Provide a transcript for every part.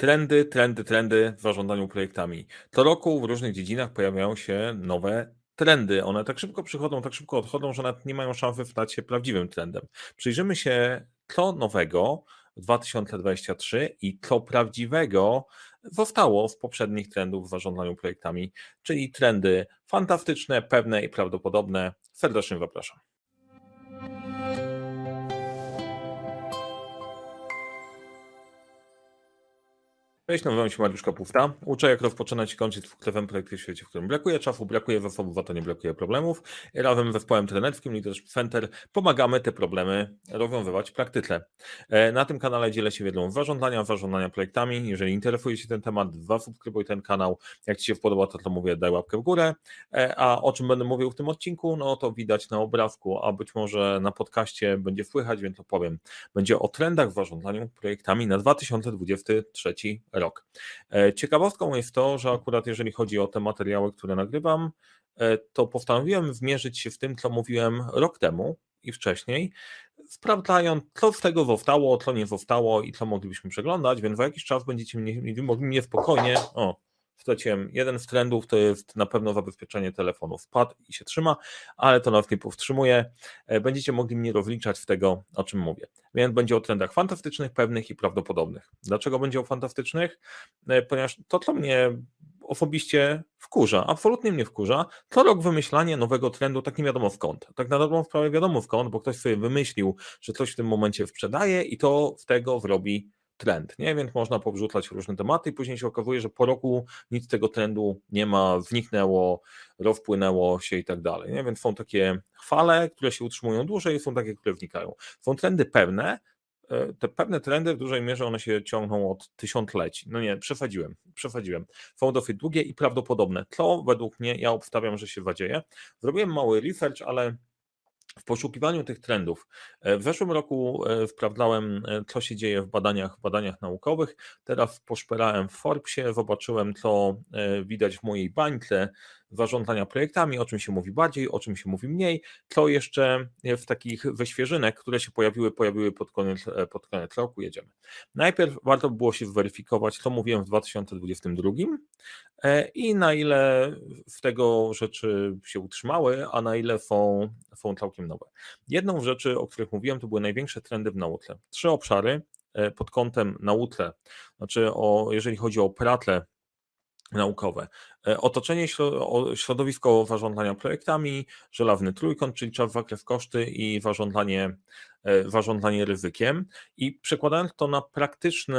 Trendy, trendy, trendy w zarządzaniu projektami. Co roku w różnych dziedzinach pojawiają się nowe trendy. One tak szybko przychodzą, tak szybko odchodzą, że nawet nie mają szansy stać się prawdziwym trendem. Przyjrzymy się, co nowego w 2023 i co prawdziwego zostało w poprzednich trendów w zarządzaniu projektami, czyli trendy fantastyczne, pewne i prawdopodobne. Serdecznie zapraszam. Cześć, nazywam się Mariusz Kapufta. Uczę, jak rozpoczynać i kończyć dwuklewem projekty w świecie, w którym brakuje czasu, brakuje zasobów, a to nie brakuje problemów. Razem z zespołem trenerskim Leadership Center pomagamy te problemy rozwiązywać w praktyce. E, na tym kanale dzielę się wiedzą zarządzania, zarządzania projektami. Jeżeli interesuje się ten temat, zasubskrybuj ten kanał. Jak Ci się podoba, to to mówię, daj łapkę w górę. E, a o czym będę mówił w tym odcinku, no to widać na obrazku, a być może na podcaście będzie słychać, więc opowiem. Będzie o trendach w zarządzaniu projektami na 2023 rok rok. E, ciekawostką jest to, że akurat jeżeli chodzi o te materiały, które nagrywam, e, to postanowiłem zmierzyć się w tym, co mówiłem rok temu i wcześniej, sprawdzając, co z tego zostało, co nie zostało i co moglibyśmy przeglądać, więc za jakiś czas będziecie mogli mnie spokojnie. O, straciłem jeden z trendów, to jest na pewno zabezpieczenie telefonu. Wpadł i się trzyma, ale to nawet nie powstrzymuje. E, będziecie mogli mnie rozliczać w tego, o czym mówię. Więc będzie o trendach fantastycznych, pewnych i prawdopodobnych. Dlaczego będzie o fantastycznych? E, ponieważ to, co mnie osobiście wkurza, absolutnie mnie wkurza, co rok wymyślanie nowego trendu, tak nie wiadomo skąd. Tak na dobrą sprawę wiadomo skąd, bo ktoś sobie wymyślił, że coś w tym momencie sprzedaje i to z tego zrobi trend, nie? Więc można powrzucać różne tematy i później się okazuje, że po roku nic tego trendu nie ma, zniknęło, rozpłynęło się i tak dalej, nie? Więc są takie fale, które się utrzymują dłużej, są takie, które wnikają. Są trendy pewne, e, te pewne trendy w dużej mierze one się ciągną od tysiącleci. No nie, przesadziłem, przesadziłem. Są dosyć długie i prawdopodobne. Co według mnie, ja obstawiam, że się zadzieje. Zrobiłem mały research, ale w poszukiwaniu tych trendów. E, w zeszłym roku e, sprawdzałem, e, co się dzieje w badaniach, badaniach naukowych. Teraz poszperałem w Forbesie, zobaczyłem, co widać w mojej bańce zarządzania projektami, o czym się mówi bardziej, o czym się mówi mniej, co jeszcze w takich wyświeżynek, które się pojawiły, pojawiły pod koniec, pod koniec roku, jedziemy. Najpierw warto było się zweryfikować, co mówiłem w 2022 i na ile z tego rzeczy się utrzymały, a na ile są, są całkiem nowe. Jedną z rzeczy, o których mówiłem, to były największe trendy w nauce. Trzy obszary e, pod kątem nauce, znaczy o, jeżeli chodzi o pracę naukowe. E, otoczenie środowisko zarządzania projektami, żelazny trójkąt, czyli czas, zakres, koszty i zarządzanie, e, zarządzanie ryzykiem. I przekładając to na praktyczny,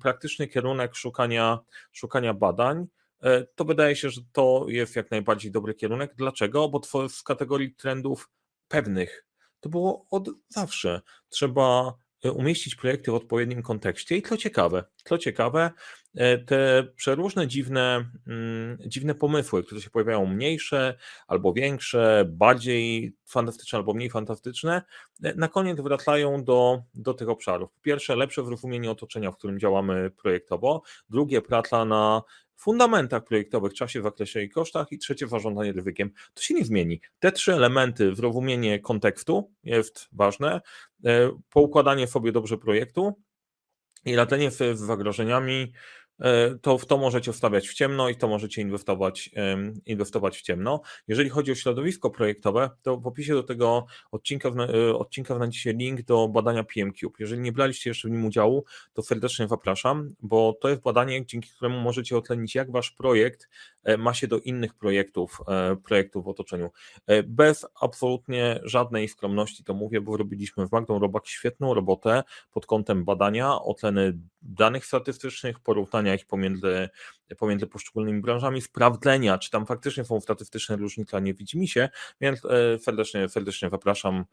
praktyczny kierunek szukania, szukania badań, e, to wydaje się, że to jest jak najbardziej dobry kierunek. Dlaczego? Bo w kategorii trendów pewnych to było od zawsze. Trzeba umieścić projekty w odpowiednim kontekście i to ciekawe, to ciekawe, e, te przeróżne dziwne, mm, dziwne pomysły, które się pojawiają mniejsze albo większe, bardziej fantastyczne albo mniej fantastyczne, e, na koniec wracają do, do tych obszarów. Po pierwsze, lepsze zrozumienie otoczenia, w którym działamy projektowo, drugie, praca na fundamentach projektowych, czasie, zakresie i kosztach i trzecie zarządzanie ryzykiem. To się nie zmieni. Te trzy elementy, zrozumienie kontekstu jest ważne, e, poukładanie sobie dobrze projektu i radzenie sobie z zagrożeniami, E, to w to możecie wstawiać w ciemno i to możecie inwestować, inwestować w ciemno. Jeżeli chodzi o środowisko projektowe, to w opisie do tego odcinka, e, odcinka znajdziecie link do badania PMCube. Jeżeli nie braliście jeszcze w nim udziału, to serdecznie zapraszam, bo to jest badanie, dzięki któremu możecie ocenić, jak wasz projekt e, ma się do innych projektów, projektów w otoczeniu. Bez absolutnie żadnej skromności to mówię, bo robiliśmy w Magdą Robak świetną robotę pod kątem badania, oceny danych statystycznych, porównania ich pomiędzy, pomiędzy poszczególnymi branżami, sprawdzenia, czy tam faktycznie są statystyczne różnice, a nie widzi się, więc e, serdecznie, serdecznie zapraszam,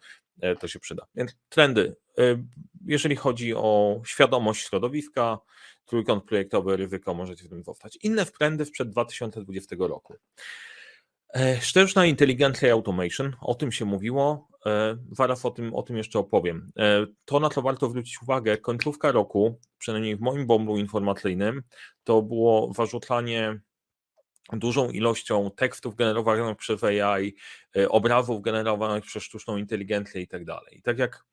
e, to się przyda. Więc trendy, e, jeżeli chodzi o świadomość środowiska, trójkąt projektowy, ryzyko, możecie w tym zostać. Inne trendy sprzed 2020 roku. Sztuczna inteligencja i automation, o tym się mówiło, E, zaraz o tym, o tym jeszcze opowiem. E, to, na co warto zwrócić uwagę, końcówka roku, przynajmniej w moim bomblu informacyjnym, to było zarzucanie dużą ilością tekstów generowanych przez AI, e, obrazów generowanych przez sztuczną inteligencję i tak dalej. I tak jak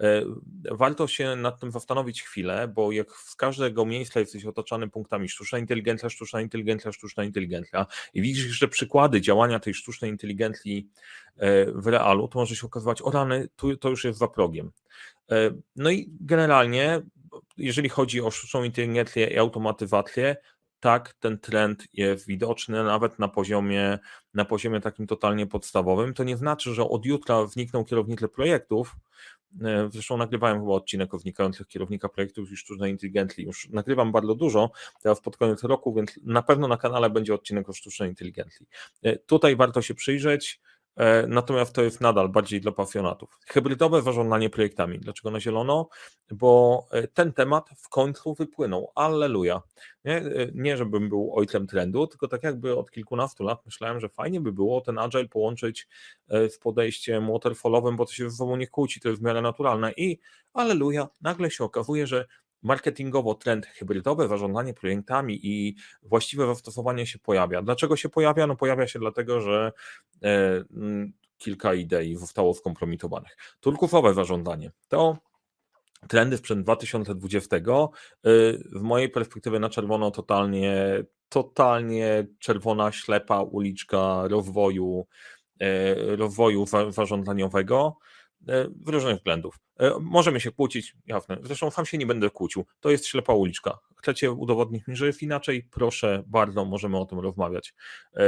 e, warto się nad tym zastanowić chwilę, bo jak z każdego miejsca jesteś otaczany punktami sztuczna inteligencja, sztuczna inteligencja, sztuczna inteligencja i widzisz jeszcze przykłady działania tej sztucznej inteligencji e, w realu, to może się okazywać, o rany, to już jest za progiem. No i generalnie, jeżeli chodzi o sztuczną inteligencję i automatyzację, tak, ten trend jest widoczny nawet na poziomie, na poziomie takim totalnie podstawowym. To nie znaczy, że od jutra wnikną kierownicy projektów. E, zresztą nagrywałem chyba odcinek o wnikających kierownika projektów i sztucznej inteligencji. Już nagrywam bardzo dużo, teraz pod koniec roku, więc na pewno na kanale będzie odcinek o sztucznej inteligencji. E, tutaj warto się przyjrzeć. E, natomiast to jest nadal bardziej dla pasjonatów. Hybrydowe zarządzanie projektami. Dlaczego na zielono? Bo e, ten temat w końcu wypłynął. Alleluja. Nie, e, nie żebym był ojcem trendu, tylko tak jakby od kilkunastu lat myślałem, że fajnie by było ten agile połączyć z podejściem waterfallowym, bo to się ze sobą nie kłóci, to jest w miarę naturalne i alleluja, nagle się okazuje, że marketingowo trend hybrydowy, zarządzanie projektami i właściwe zastosowanie się pojawia. Dlaczego się pojawia? No pojawia się dlatego, że e, kilka idei zostało skompromitowanych. Turkusowe zarządzanie to trendy sprzed 2020 y, w mojej perspektywie na czerwono totalnie, totalnie czerwona, ślepa uliczka rozwoju, e, rozwoju e, w różnych względów. E, możemy się kłócić, jasne. Zresztą sam się nie będę kłócił. To jest ślepa uliczka. Chcecie udowodnić mi, że jest inaczej? Proszę bardzo, możemy o tym rozmawiać. E,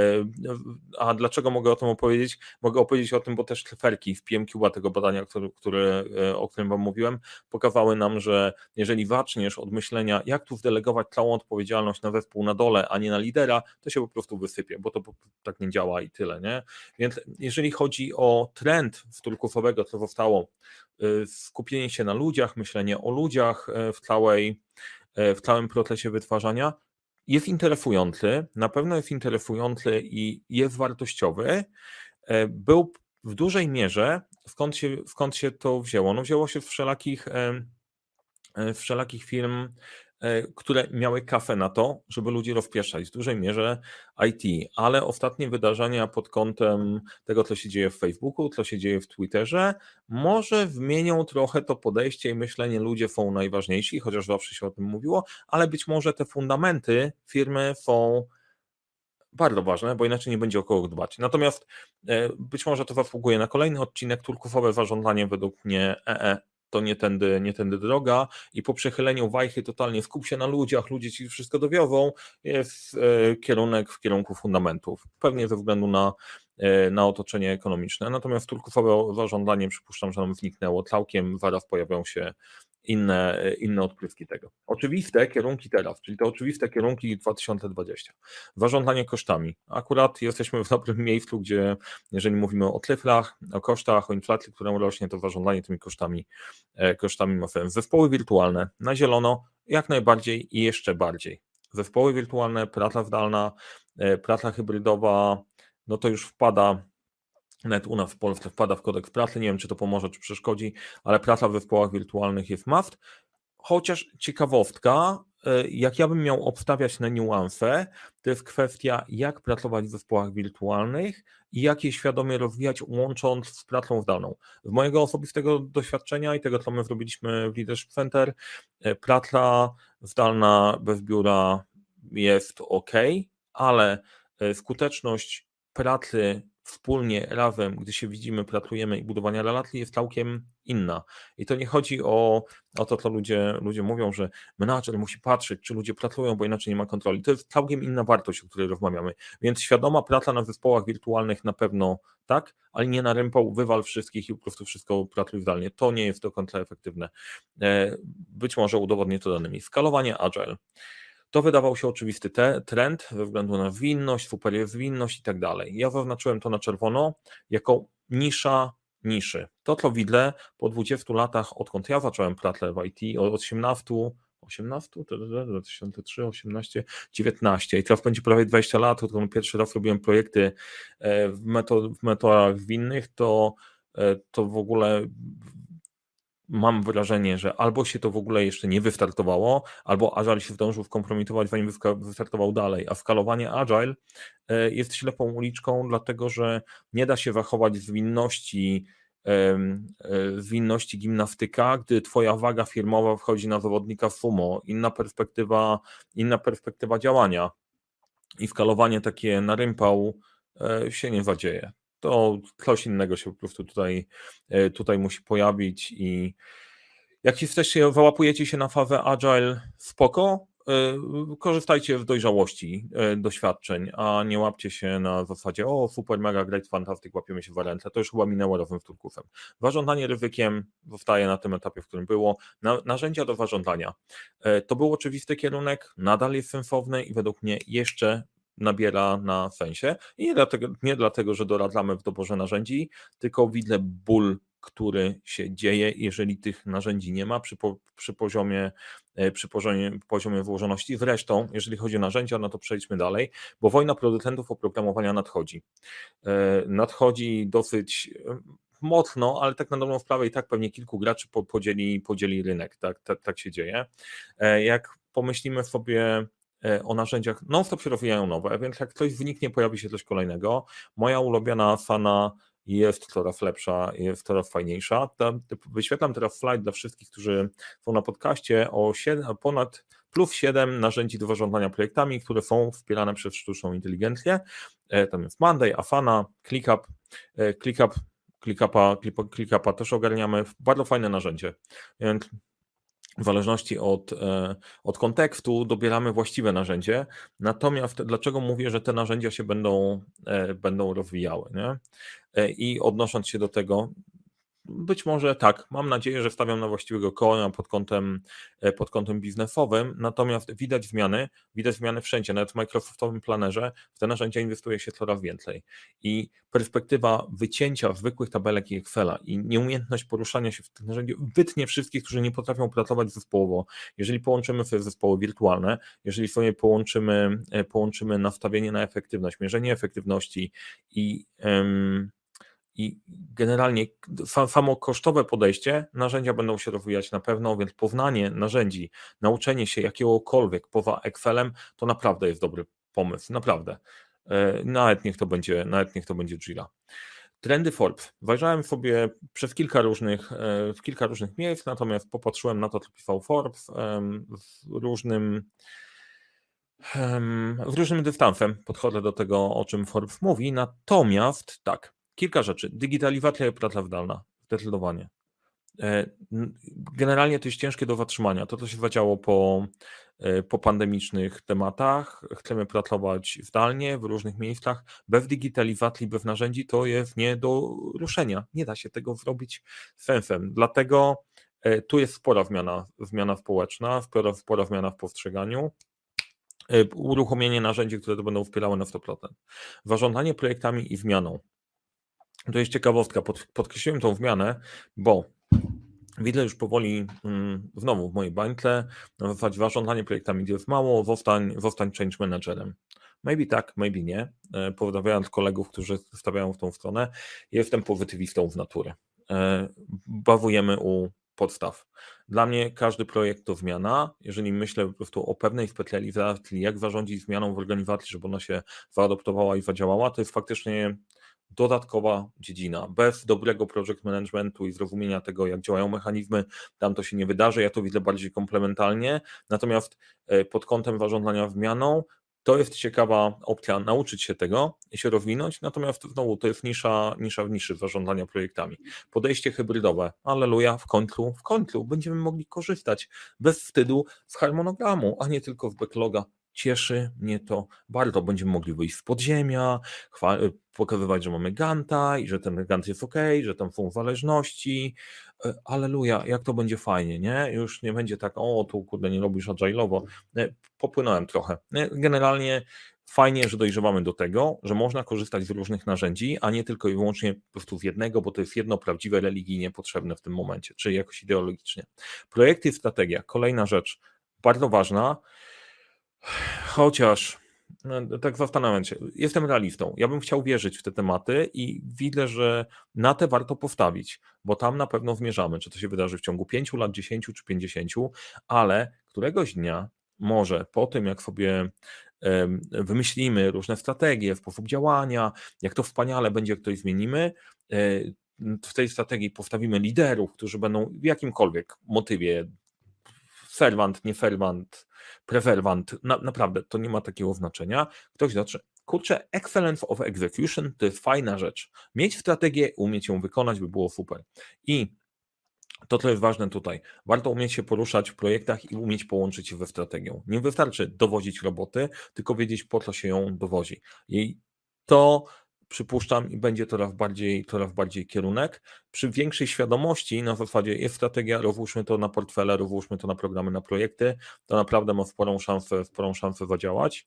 a dlaczego mogę o tym opowiedzieć? Mogę opowiedzieć o tym, bo też cyferki w PMQ tego badania, który, który, e, o którym Wam mówiłem, pokazały nam, że jeżeli zaczniesz od myślenia, jak tu zdelegować całą odpowiedzialność na zespół na dole, a nie na lidera, to się po prostu wysypie, bo to tak nie działa i tyle. Nie? Więc jeżeli chodzi o trend turkusowego, co zostało skupienie się na ludziach, myślenie o ludziach w całej E, w całym procesie wytwarzania, jest interesujący, na pewno jest interesujący i jest wartościowy. E, był w dużej mierze, skąd się, skąd się to wzięło? No wzięło się z wszelakich, e, wszelakich firm E, które miały kafę na to, żeby ludzi rozpieszać, w dużej mierze IT, ale ostatnie wydarzenia pod kątem tego, co się dzieje w Facebooku, co się dzieje w Twitterze, może zmienią trochę to podejście i myślenie, ludzie są najważniejsi, chociaż zawsze się o tym mówiło, ale być może te fundamenty firmy są bardzo ważne, bo inaczej nie będzie o kogo dbać. Natomiast e, być może to zasługuje na kolejny odcinek. Turkusowe zarządzanie według mnie EE to nie tędy, nie tędy droga i po przechyleniu wajchy totalnie skup się na ludziach, ludzie ci wszystko dowiozą, jest e, kierunek w kierunku fundamentów, pewnie ze względu na, na otoczenie ekonomiczne. Natomiast turkusowe zażądanie przypuszczam, że nam zniknęło całkiem, zaraz pojawią się inne, inne odpryski tego. Oczywiste kierunki teraz, czyli te oczywiste kierunki 2020. Zarządzanie kosztami. Akurat jesteśmy w dobrym miejscu, gdzie jeżeli mówimy o cyfrach, o kosztach, o inflacji, która rośnie, to zarządzanie tymi kosztami, e, kosztami ma sens. Zespoły wirtualne na zielono jak najbardziej i jeszcze bardziej. Zespoły wirtualne, praca zdalna, e, praca hybrydowa, no to już wpada Net u nas w Polsce wpada w kodeks pracy. Nie wiem, czy to pomoże, czy przeszkodzi, ale praca w zespołach wirtualnych jest must. Chociaż ciekawostka, e, jak ja bym miał obstawiać na niuanse, to jest kwestia, jak pracować w zespołach wirtualnych i jak je świadomie rozwijać, łącząc z pracą zdalną. Z mojego osobistego doświadczenia i tego, co my zrobiliśmy w Leadership Center, e, praca zdalna bez biura jest ok, ale e, skuteczność pracy wspólnie, razem, gdy się widzimy, pracujemy i budowania relacji jest całkiem inna. I to nie chodzi o, o to, co ludzie, ludzie mówią, że menadżer musi patrzeć, czy ludzie pracują, bo inaczej nie ma kontroli. To jest całkiem inna wartość, o której rozmawiamy. Więc świadoma praca na zespołach wirtualnych na pewno tak, ale nie na rympał wywal wszystkich i po prostu wszystko pracuj zdalnie. To nie jest do końca efektywne. E, być może udowodnię to danymi. Skalowanie agile. To wydawał się oczywisty te, trend ze względu na zwinność, zwinność i tak dalej. Ja zaznaczyłem to na czerwono jako nisza niszy. To, co widzę po 20 latach, odkąd ja zacząłem pracę w IT, od 18, 18, 2003, 18, 19 i teraz będzie prawie 20 lat, odkąd pierwszy raz robiłem projekty e, w, w metodach zwinnych, to, e, to w ogóle mam wrażenie, że albo się to w ogóle jeszcze nie wystartowało, albo Agile się zdążył wkompromitować, zanim wystartował dalej, a skalowanie Agile e, jest ślepą uliczką, dlatego że nie da się zachować zwinności zwinności gimnastyka, gdy twoja waga firmowa wchodzi na zawodnika sumo, inna perspektywa, inna perspektywa działania. I skalowanie takie na rympał e, się nie zadzieje to coś innego się po prostu tutaj, e, tutaj musi pojawić i jak jesteście, wyłapujecie się na fazę agile, spoko, e, korzystajcie w dojrzałości e, doświadczeń, a nie łapcie się na zasadzie o super, mega, great, fantastic, łapiemy się w ręce. To już chyba minęło razem z Turkusem. Warządanie ryzykiem zostaje na tym etapie, w którym było. Na, narzędzia do warządania. To był oczywisty kierunek, nadal jest sensowny i według mnie jeszcze nabiera na sensie. I nie dlatego, nie dlatego, że doradzamy w doborze narzędzi, tylko widzę ból, który się dzieje, jeżeli tych narzędzi nie ma przy, po, przy, poziomie, e, przy poziomie, poziomie włożoności. Zresztą, jeżeli chodzi o narzędzia, no to przejdźmy dalej, bo wojna producentów oprogramowania nadchodzi. E, nadchodzi dosyć e, mocno, ale tak na dobrą sprawę i tak pewnie kilku graczy podzieli, podzieli rynek, tak, tak, tak się dzieje. Jak pomyślimy sobie o narzędziach non-stop się rozwijają nowe, więc jak coś wyniknie, pojawi się coś kolejnego. Moja ulubiona Asana jest coraz lepsza, jest coraz fajniejsza. Wyświetlam teraz slajd dla wszystkich, którzy są na podcaście o 7, ponad plus 7 narzędzi do zarządzania projektami, które są wspierane przez sztuczną inteligencję. E, tam jest Monday, Asana, ClickUp, e, ClickUp, ClickUpa, ClickUpa też ogarniamy. Bardzo fajne narzędzie. Więc w zależności od, e, od kontekstu dobieramy właściwe narzędzie. Natomiast dlaczego mówię, że te narzędzia się będą, e, będą rozwijały? Nie? E, I odnosząc się do tego, być może tak, mam nadzieję, że stawiam na właściwego konia pod kątem, e, pod kątem biznesowym, natomiast widać zmiany, widać zmiany wszędzie, nawet w Microsoftowym planerze. W te narzędzia inwestuje się coraz więcej. I perspektywa wycięcia zwykłych tabelek i Excela i nieumiejętność poruszania się w tych narzędziach wytnie wszystkich, którzy nie potrafią pracować zespołowo. Jeżeli połączymy sobie zespoły wirtualne, jeżeli sobie połączymy, e, połączymy nastawienie na efektywność, mierzenie efektywności i i generalnie samo kosztowe podejście, narzędzia będą się rozwijać na pewno, więc poznanie narzędzi, nauczenie się jakiegokolwiek poza Excelem, to naprawdę jest dobry pomysł, naprawdę. E, nawet niech to będzie, nawet niech to będzie Jira. Trendy Forbes. Wajrzałem sobie przez kilka różnych, e, w kilka różnych miejsc, natomiast popatrzyłem na to, co pisał Forbes w różnym w różnym dystansem podchodzę do tego, o czym Forbes mówi. Natomiast tak, Kilka rzeczy. Digitalizacja i praca zdalna. Zdecydowanie. E, generalnie to jest ciężkie do zatrzymania. To, co się zadziało po, e, po pandemicznych tematach, chcemy pracować zdalnie w różnych miejscach. Bez digitalizacji, bez narzędzi to jest nie do ruszenia. Nie da się tego zrobić sensem. Dlatego e, tu jest spora zmiana, zmiana społeczna, spora, spora zmiana w postrzeganiu uruchomienie narzędzi, które to będą wspierały na 100%. Zarządzanie projektami i zmianą. To jest ciekawostka, Pod, podkreśliłem tą zmianę, bo widzę już powoli mm, znowu w mojej bańce, zasadzie zarządzanie projektami jest mało, zostań, zostań change managerem. Maybe tak, maybe nie. E, pozdrawiając kolegów, którzy stawiają w tą stronę, jestem pozytywistą w naturę. E, bawujemy u podstaw. Dla mnie każdy projekt to zmiana. Jeżeli myślę po prostu o pewnej specjalizacji, jak zarządzić zmianą w organizacji, żeby ona się zaadoptowała i zadziałała, to jest faktycznie dodatkowa dziedzina. Bez dobrego project managementu i zrozumienia tego, jak działają mechanizmy, tam to się nie wydarzy. Ja to widzę bardziej komplementalnie. Natomiast e, pod kątem zarządzania zmianą, to jest ciekawa opcja nauczyć się tego i się rozwinąć, natomiast znowu to jest nisza, nisza w niszy zarządzania projektami. Podejście hybrydowe, aleluja, w końcu, w końcu będziemy mogli korzystać bez wstydu z harmonogramu, a nie tylko z backloga Cieszy mnie to bardzo. Będziemy mogli wyjść z podziemia, y, pokazywać, że mamy Ganta i że ten Gant jest ok, że tam są zależności. E, aleluja, jak to będzie fajnie, nie? Już nie będzie tak, o, tu kurde, nie robisz agile'owo. E, popłynąłem trochę. Generalnie fajnie, że dojrzewamy do tego, że można korzystać z różnych narzędzi, a nie tylko i wyłącznie po prostu z jednego, bo to jest jedno prawdziwe religijnie potrzebne w tym momencie, czyli jakoś ideologicznie. Projekty i strategia, kolejna rzecz bardzo ważna, Chociaż no, tak zastanawiam się. Jestem realistą. Ja bym chciał wierzyć w te tematy i widzę, że na te warto postawić, bo tam na pewno zmierzamy, czy to się wydarzy w ciągu 5 lat, 10 czy 50, ale któregoś dnia może po tym, jak sobie wymyślimy różne strategie, sposób działania, jak to wspaniale będzie, jak to zmienimy, e, w tej strategii postawimy liderów, którzy będą w jakimkolwiek motywie serwant, nie serwant, preferwant, na, naprawdę to nie ma takiego znaczenia. Ktoś zacznie, kurczę, excellence of execution to jest fajna rzecz. Mieć strategię, umieć ją wykonać by było super. I to, co jest ważne tutaj, warto umieć się poruszać w projektach i umieć połączyć je we strategią. Nie wystarczy dowozić roboty, tylko wiedzieć, po co się ją dowozi. I to przypuszczam i będzie coraz bardziej, coraz bardziej kierunek. Przy większej świadomości na zasadzie jest strategia, rozłóżmy to na portfele, rozłóżmy to na programy, na projekty, to naprawdę ma sporą szansę, sporą szansę zadziałać,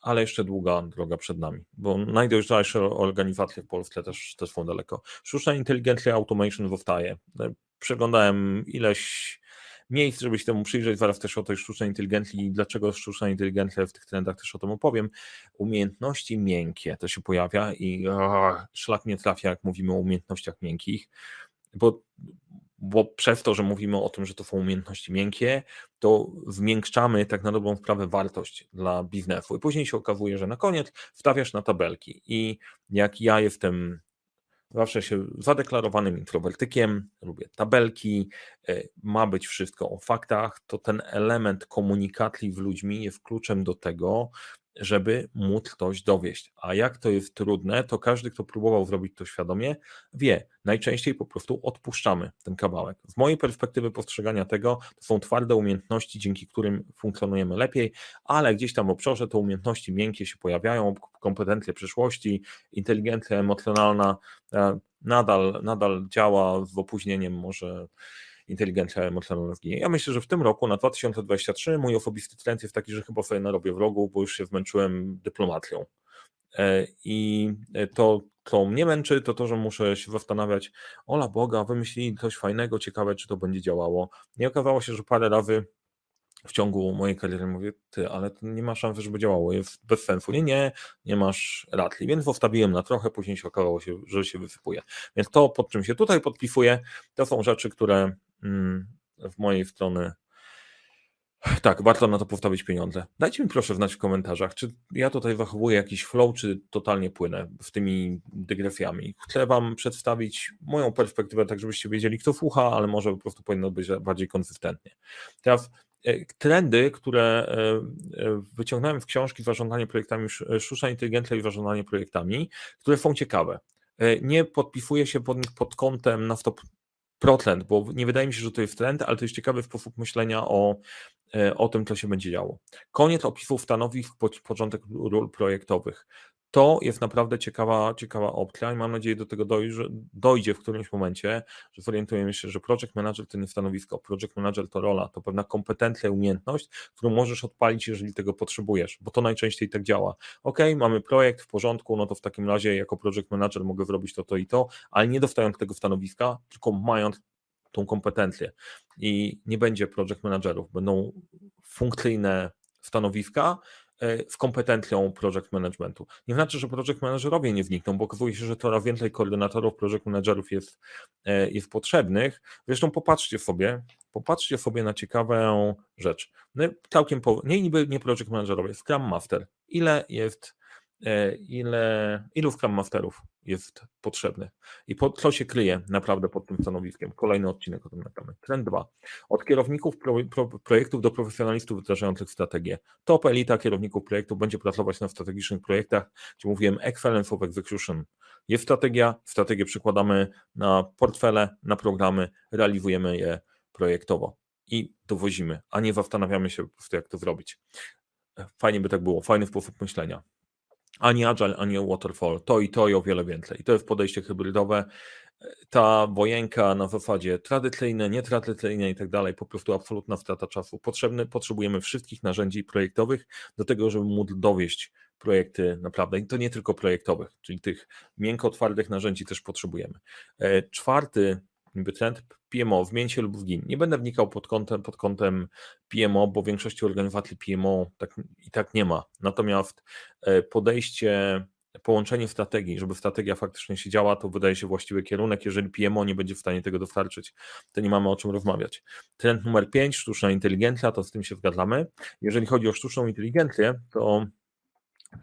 ale jeszcze długa droga przed nami, bo najdojrzalsze organizacje w Polsce też, też są daleko. Sztuczna inteligencja automation zostaje. Przeglądałem ileś miejsc, żeby się temu przyjrzeć. Zaraz też o tej sztucznej inteligencji i dlaczego sztuczna inteligencja w tych trendach też o tym opowiem. Umiejętności miękkie to się pojawia i oh, szlak nie trafia, jak mówimy o umiejętnościach miękkich, bo bo przez to, że mówimy o tym, że to są umiejętności miękkie, to zmiękczamy tak na dobrą sprawę wartość dla biznesu. I później się okazuje, że na koniec wstawiasz na tabelki. I jak ja jestem Zawsze się zadeklarowanym introwertykiem, lubię tabelki, e, ma być wszystko o faktach, to ten element komunikacji z ludźmi jest kluczem do tego, żeby móc coś dowieść. A jak to jest trudne, to każdy, kto próbował zrobić to świadomie, wie, najczęściej po prostu odpuszczamy ten kawałek. Z mojej perspektywy postrzegania tego, to są twarde umiejętności, dzięki którym funkcjonujemy lepiej, ale gdzieś tam w obszarze te umiejętności miękkie się pojawiają, kompetencje przyszłości, inteligencja emocjonalna e, nadal, nadal działa z opóźnieniem może inteligencja emocjonalna zginie. Ja myślę, że w tym roku, na 2023, mój osobisty trend jest taki, że chyba sobie narobię wrogu, bo już się zmęczyłem dyplomacją. E, I to, co mnie męczy, to to, że muszę się zastanawiać, ola Boga, wymyślili coś fajnego, ciekawe, czy to będzie działało. Nie okazało się, że parę razy w ciągu mojej kariery mówię, ty, ale to nie ma szansy, żeby działało, jest bez sensu. Nie, nie, nie masz ratli, więc postawiłem na trochę, później się okazało, się, że się wysypuje. Więc to, pod czym się tutaj podpisuję, to są rzeczy, które w mojej strony tak, warto na to postawić pieniądze. Dajcie mi proszę znać w komentarzach, czy ja tutaj zachowuję jakiś flow, czy totalnie płynę z tymi dygresjami. Chcę Wam przedstawić moją perspektywę, tak żebyście wiedzieli, kto słucha, ale może po prostu powinno być bardziej konsystentnie. Teraz E, trendy, które e, e, wyciągnąłem w książki Zarządzanie projektami, sztuczna inteligencja i zarządzanie projektami, które są ciekawe. Nie podpisuję się pod pod kątem na 100%, bo nie wydaje mi się, że to jest trend, ale to jest ciekawy sposób myślenia o, o tym, co się będzie działo. Koniec opisów stanowisk, początek ról projektowych to jest naprawdę ciekawa, ciekawa opcja i mam nadzieję do tego dojdzie, dojdzie w którymś momencie, że zorientujemy się, że project manager to nie stanowisko, project manager to rola, to pewna kompetencja, umiejętność, którą możesz odpalić, jeżeli tego potrzebujesz, bo to najczęściej tak działa. Ok, mamy projekt w porządku, no to w takim razie jako project manager mogę zrobić to, to i to, ale nie dostając tego stanowiska, tylko mając tą kompetencję. I nie będzie project managerów, będą funkcyjne stanowiska, E, z kompetencją project managementu. Nie znaczy, że project managerowie nie wnikną, bo okazuje się, że coraz więcej koordynatorów project managerów jest, e, jest potrzebnych. Zresztą popatrzcie sobie, popatrzcie sobie na ciekawą rzecz. No, całkiem po, nie niby nie project managerowie, Scrum Master. Ile jest ile, ilu Scrum Masterów jest potrzebnych i po, co się kryje naprawdę pod tym stanowiskiem. Kolejny odcinek o tym nagramy. Trend 2. Od kierowników pro, pro, projektów do profesjonalistów wdrażających strategię. Top elita kierowników projektów będzie pracować na strategicznych projektach, gdzie mówiłem excellence of execution. Jest strategia, strategię przekładamy na portfele, na programy, realizujemy je projektowo i dowozimy, a nie zastanawiamy się po prostu jak to zrobić. Fajnie by tak było, fajny sposób myślenia ani Agile, ani Waterfall. To i to i o wiele więcej. I to jest podejście hybrydowe. Ta wojenka na zasadzie tradycyjne, nietradycyjne i tak dalej, po prostu absolutna strata czasu. Potrzebny, potrzebujemy wszystkich narzędzi projektowych do tego, żeby móc dowieść projekty naprawdę. I to nie tylko projektowych, czyli tych miękko twardych narzędzi też potrzebujemy. E, czwarty niby trend PMO, w mięcie lub w GIN. Nie będę wnikał pod kątem, pod kątem PMO, bo w większości organizacji PMO tak, i tak nie ma. Natomiast e, podejście połączenie strategii, żeby strategia faktycznie się działa, to wydaje się właściwy kierunek. Jeżeli PMO nie będzie w stanie tego dostarczyć, to nie mamy o czym rozmawiać. Trend numer 5, sztuczna inteligencja, to z tym się zgadzamy. Jeżeli chodzi o sztuczną inteligencję, to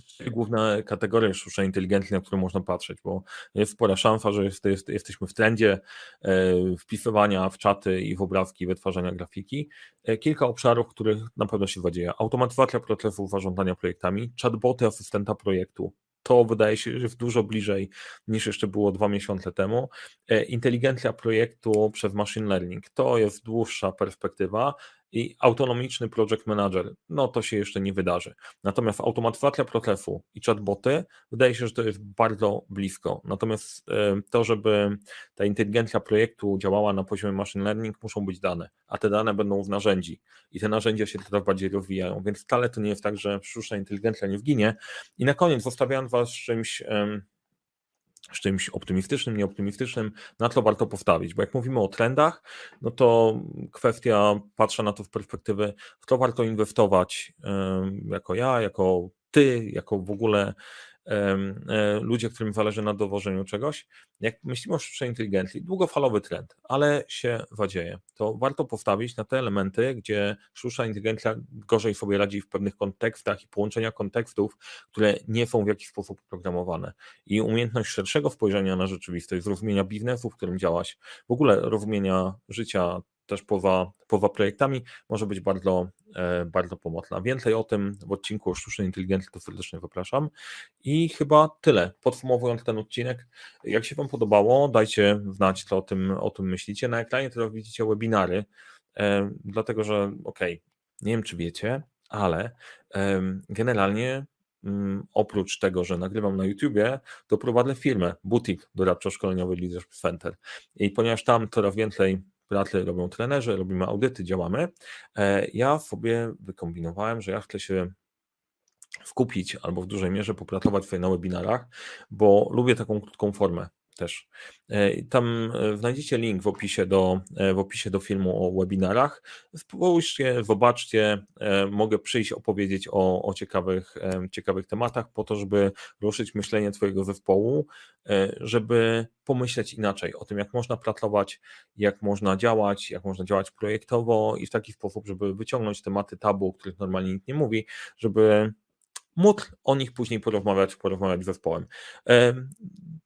trzy główne kategorie sztucznej inteligencji, na które można patrzeć, bo jest spora szansa, że jest, jest, jesteśmy w trendzie e, wpisywania w czaty i w obrazki, wytwarzania grafiki. E, kilka obszarów, których na pewno się zadzieje. Automatyzacja procesów zarządzania projektami, chatboty asystenta projektu, to wydaje się, że jest dużo bliżej niż jeszcze było dwa miesiące temu. E, inteligencja projektu przez machine learning to jest dłuższa perspektywa, i autonomiczny project manager, no to się jeszcze nie wydarzy. Natomiast automatyzacja procesu i chatboty, wydaje się, że to jest bardzo blisko. Natomiast e, to, żeby ta inteligencja projektu działała na poziomie machine learning, muszą być dane, a te dane będą w narzędzi i te narzędzia się coraz bardziej rozwijają, więc wcale to nie jest tak, że sztuczna inteligencja nie wginie. I na koniec zostawiam Was czymś z czymś optymistycznym, nieoptymistycznym, na co warto postawić, bo jak mówimy o trendach, no to kwestia, patrzę na to w perspektywy, w co warto inwestować jako ja, jako ty, jako w ogóle ludzie, którym zależy na dowożeniu czegoś. Jak myślimy o sztucznej inteligencji, długofalowy trend, ale się zadzieje, to warto postawić na te elementy, gdzie sztuczna inteligencja gorzej sobie radzi w pewnych kontekstach i połączenia kontekstów, które nie są w jakiś sposób programowane. I umiejętność szerszego spojrzenia na rzeczywistość, zrozumienia biznesu, w którym działaś, w ogóle rozumienia życia też poza, poza projektami może być bardzo, e, bardzo pomocna. Więcej o tym w odcinku o sztucznej inteligencji to serdecznie zapraszam. I chyba tyle. Podsumowując ten odcinek, jak się Wam podobało, dajcie znać, co o tym, o tym myślicie. Na ekranie teraz widzicie webinary, e, dlatego że okej, okay, nie wiem czy wiecie, ale generalnie mm, oprócz tego, że nagrywam na YouTubie, to prowadzę firmę, butik doradczo-szkoleniowy Leadership Center. I ponieważ tam coraz więcej pracy robią trenerzy, robimy audyty, działamy. E, ja sobie wykombinowałem, że ja chcę się skupić albo w dużej mierze popracować sobie na webinarach, bo lubię taką krótką formę też. E, tam e, znajdziecie link w opisie do, e, w opisie do filmu o webinarach. Spójrzcie, zobaczcie, mogę przyjść opowiedzieć o, o ciekawych, ciekawych tematach po to, żeby ruszyć myślenie Twojego zespołu, żeby pomyśleć inaczej o tym, jak można pracować, jak można działać, jak można działać projektowo i w taki sposób, żeby wyciągnąć tematy tabu, o których normalnie nikt nie mówi, żeby móc o nich później porozmawiać, porozmawiać z zespołem.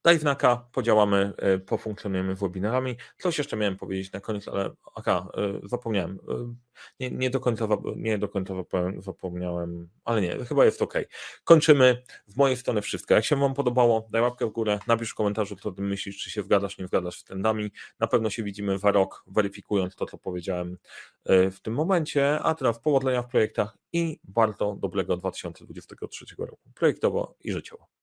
Daj znaka, podziałamy, e, pofunkcjonujemy z webinarami. Coś jeszcze miałem powiedzieć na koniec, ale aka, e, zapomniałem. E, nie, nie, do końca, nie do końca zapomniałem, ale nie, chyba jest ok. Kończymy. Z mojej strony wszystko. Jak się Wam podobało, daj łapkę w górę, napisz w komentarzu, co ty myślisz, czy się zgadzasz, nie zgadzasz z trendami. Na pewno się widzimy za rok, weryfikując to, co powiedziałem w tym momencie. A teraz powodzenia w projektach i bardzo dobrego 2023 roku, projektowo i życiowo.